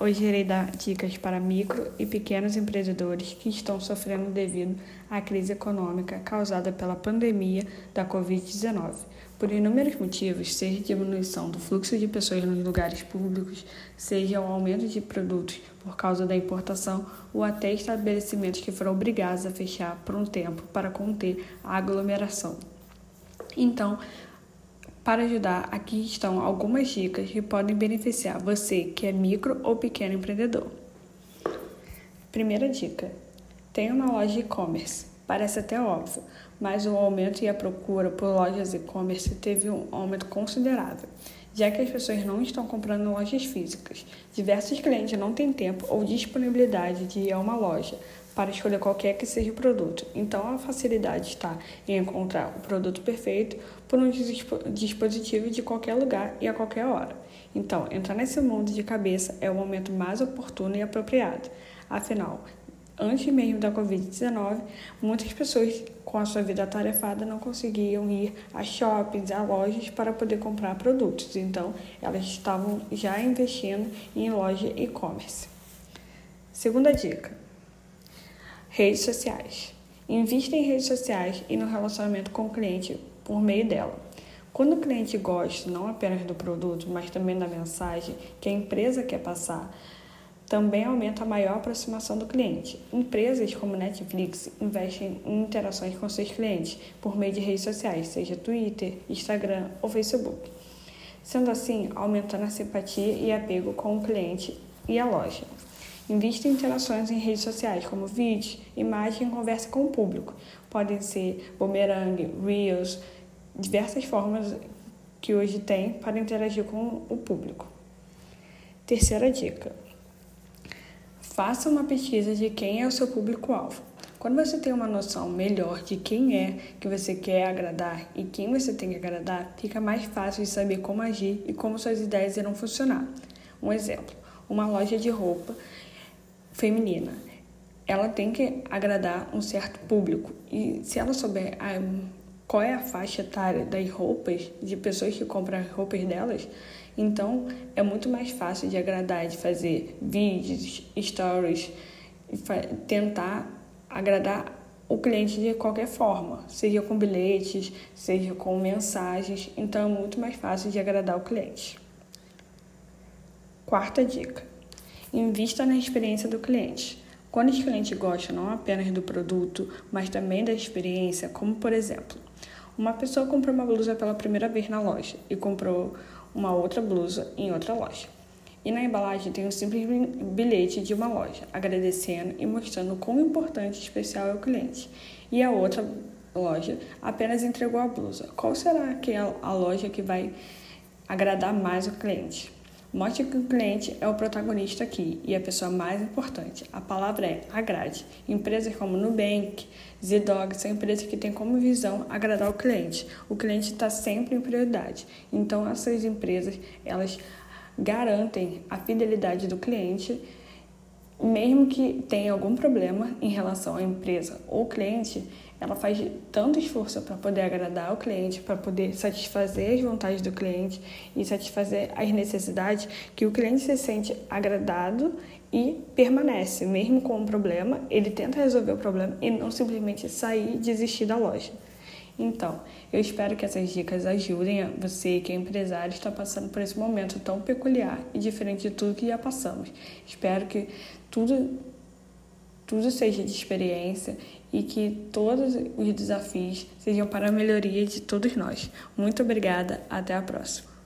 Hoje irei dar dicas para micro e pequenos empreendedores que estão sofrendo devido à crise econômica causada pela pandemia da Covid-19. Por inúmeros motivos, seja diminuição do fluxo de pessoas nos lugares públicos, seja o aumento de produtos por causa da importação ou até estabelecimentos que foram obrigados a fechar por um tempo para conter a aglomeração. Então, para ajudar, aqui estão algumas dicas que podem beneficiar você que é micro ou pequeno empreendedor. Primeira dica: tenha uma loja e-commerce. Parece até óbvio, mas o aumento e a procura por lojas e-commerce teve um aumento considerável, já que as pessoas não estão comprando lojas físicas. Diversos clientes não têm tempo ou disponibilidade de ir a uma loja para escolher qualquer que seja o produto. Então, a facilidade está em encontrar o produto perfeito por um dispositivo de qualquer lugar e a qualquer hora. Então, entrar nesse mundo de cabeça é o momento mais oportuno e apropriado. Afinal, antes mesmo da Covid-19, muitas pessoas com a sua vida atarefada não conseguiam ir a shoppings, a lojas para poder comprar produtos. Então, elas estavam já investindo em loja e-commerce. Segunda dica: Redes sociais. Invista em redes sociais e no relacionamento com o cliente por meio dela. Quando o cliente gosta não apenas do produto, mas também da mensagem que a empresa quer passar, também aumenta a maior aproximação do cliente. Empresas como Netflix investem em interações com seus clientes por meio de redes sociais, seja Twitter, Instagram ou Facebook. Sendo assim, aumentando a simpatia e apego com o cliente e a loja. Invista em interações em redes sociais, como vídeos, imagem e conversa com o público. Podem ser boomerang, reels, diversas formas que hoje tem para interagir com o público. Terceira dica: faça uma pesquisa de quem é o seu público-alvo. Quando você tem uma noção melhor de quem é que você quer agradar e quem você tem que agradar, fica mais fácil de saber como agir e como suas ideias irão funcionar. Um exemplo: uma loja de roupa feminina. Ela tem que agradar um certo público. E se ela souber a, qual é a faixa etária das roupas, de pessoas que compram as roupas delas, então é muito mais fácil de agradar, de fazer vídeos, stories, tentar agradar o cliente de qualquer forma, seja com bilhetes, seja com mensagens, então é muito mais fácil de agradar o cliente. Quarta dica: Invista na experiência do cliente. Quando os clientes gostam não apenas do produto, mas também da experiência, como por exemplo, uma pessoa comprou uma blusa pela primeira vez na loja e comprou uma outra blusa em outra loja. E na embalagem tem um simples bilhete de uma loja, agradecendo e mostrando quão importante e especial é o cliente. E a outra loja apenas entregou a blusa. Qual será que é a loja que vai agradar mais o cliente? Mostre que o cliente é o protagonista aqui e a pessoa mais importante. A palavra é agrade. Empresas como Nubank, Zdog são empresas que têm como visão agradar o cliente. O cliente está sempre em prioridade. Então essas empresas elas garantem a fidelidade do cliente, mesmo que tenha algum problema em relação à empresa ou cliente ela faz tanto esforço para poder agradar o cliente, para poder satisfazer as vontades do cliente e satisfazer as necessidades, que o cliente se sente agradado e permanece, mesmo com um problema, ele tenta resolver o problema e não simplesmente sair e desistir da loja. Então, eu espero que essas dicas ajudem você que é empresário está passando por esse momento tão peculiar e diferente de tudo que já passamos. Espero que tudo tudo seja de experiência e que todos os desafios sejam para a melhoria de todos nós. Muito obrigada, até a próxima.